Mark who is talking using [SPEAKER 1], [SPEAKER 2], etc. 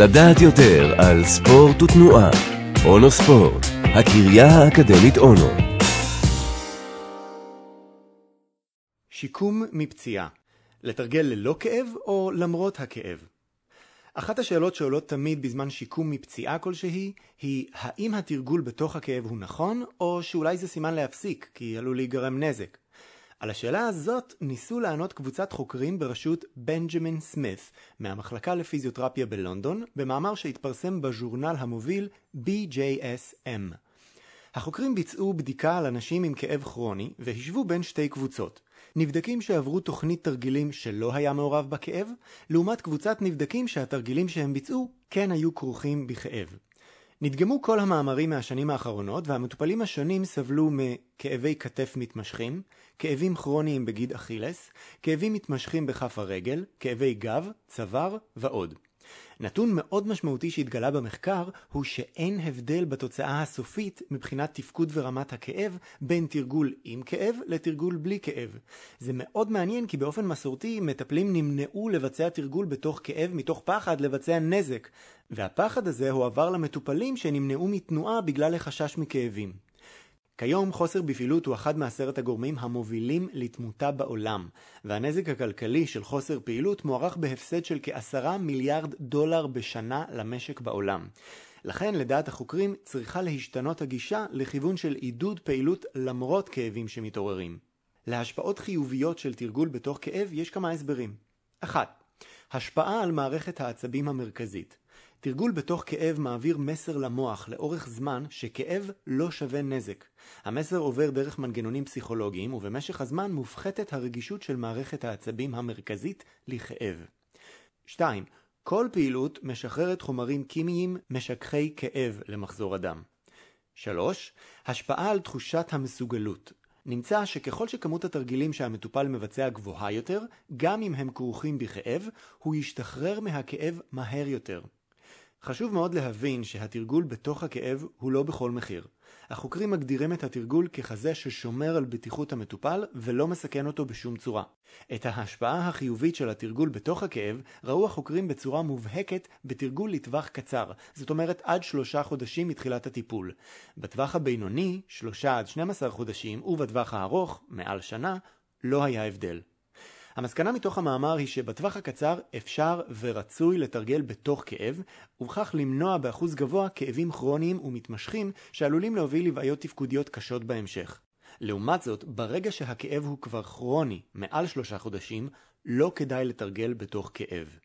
[SPEAKER 1] לדעת יותר על ספורט ותנועה. אונו ספורט, הקריה האקדמית אונו.
[SPEAKER 2] שיקום מפציעה, לתרגל ללא כאב או למרות הכאב? אחת השאלות שעולות תמיד בזמן שיקום מפציעה כלשהי, היא האם התרגול בתוך הכאב הוא נכון, או שאולי זה סימן להפסיק, כי עלול להיגרם נזק. על השאלה הזאת ניסו לענות קבוצת חוקרים בראשות בנג'מין סמית מהמחלקה לפיזיותרפיה בלונדון, במאמר שהתפרסם בז'ורנל המוביל BJSM. החוקרים ביצעו בדיקה על אנשים עם כאב כרוני והשוו בין שתי קבוצות. נבדקים שעברו תוכנית תרגילים שלא היה מעורב בכאב, לעומת קבוצת נבדקים שהתרגילים שהם ביצעו כן היו כרוכים בכאב. נדגמו כל המאמרים מהשנים האחרונות והמטופלים השונים סבלו מכאבי כתף מתמשכים, כאבים כרוניים בגיד אכילס, כאבים מתמשכים בכף הרגל, כאבי גב, צוואר ועוד. נתון מאוד משמעותי שהתגלה במחקר הוא שאין הבדל בתוצאה הסופית מבחינת תפקוד ורמת הכאב בין תרגול עם כאב לתרגול בלי כאב. זה מאוד מעניין כי באופן מסורתי מטפלים נמנעו לבצע תרגול בתוך כאב מתוך פחד לבצע נזק, והפחד הזה הועבר למטופלים שנמנעו מתנועה בגלל החשש מכאבים. כיום חוסר בפעילות הוא אחד מעשרת הגורמים המובילים לתמותה בעולם, והנזק הכלכלי של חוסר פעילות מוערך בהפסד של כעשרה מיליארד דולר בשנה למשק בעולם. לכן, לדעת החוקרים, צריכה להשתנות הגישה לכיוון של עידוד פעילות למרות כאבים שמתעוררים. להשפעות חיוביות של תרגול בתוך כאב יש כמה הסברים. 1. השפעה על מערכת העצבים המרכזית. תרגול בתוך כאב מעביר מסר למוח לאורך זמן שכאב לא שווה נזק. המסר עובר דרך מנגנונים פסיכולוגיים ובמשך הזמן מופחתת הרגישות של מערכת העצבים המרכזית לכאב. 2. כל פעילות משחררת חומרים כימיים משככי כאב למחזור הדם. 3. השפעה על תחושת המסוגלות. נמצא שככל שכמות התרגילים שהמטופל מבצע גבוהה יותר, גם אם הם כרוכים בכאב, הוא ישתחרר מהכאב מהר יותר. חשוב מאוד להבין שהתרגול בתוך הכאב הוא לא בכל מחיר. החוקרים מגדירים את התרגול ככזה ששומר על בטיחות המטופל ולא מסכן אותו בשום צורה. את ההשפעה החיובית של התרגול בתוך הכאב ראו החוקרים בצורה מובהקת בתרגול לטווח קצר, זאת אומרת עד שלושה חודשים מתחילת הטיפול. בטווח הבינוני, שלושה עד 12 חודשים, ובטווח הארוך, מעל שנה, לא היה הבדל. המסקנה מתוך המאמר היא שבטווח הקצר אפשר ורצוי לתרגל בתוך כאב, ובכך למנוע באחוז גבוה כאבים כרוניים ומתמשכים שעלולים להוביל לבעיות תפקודיות קשות בהמשך. לעומת זאת, ברגע שהכאב הוא כבר כרוני, מעל שלושה חודשים, לא כדאי לתרגל בתוך כאב.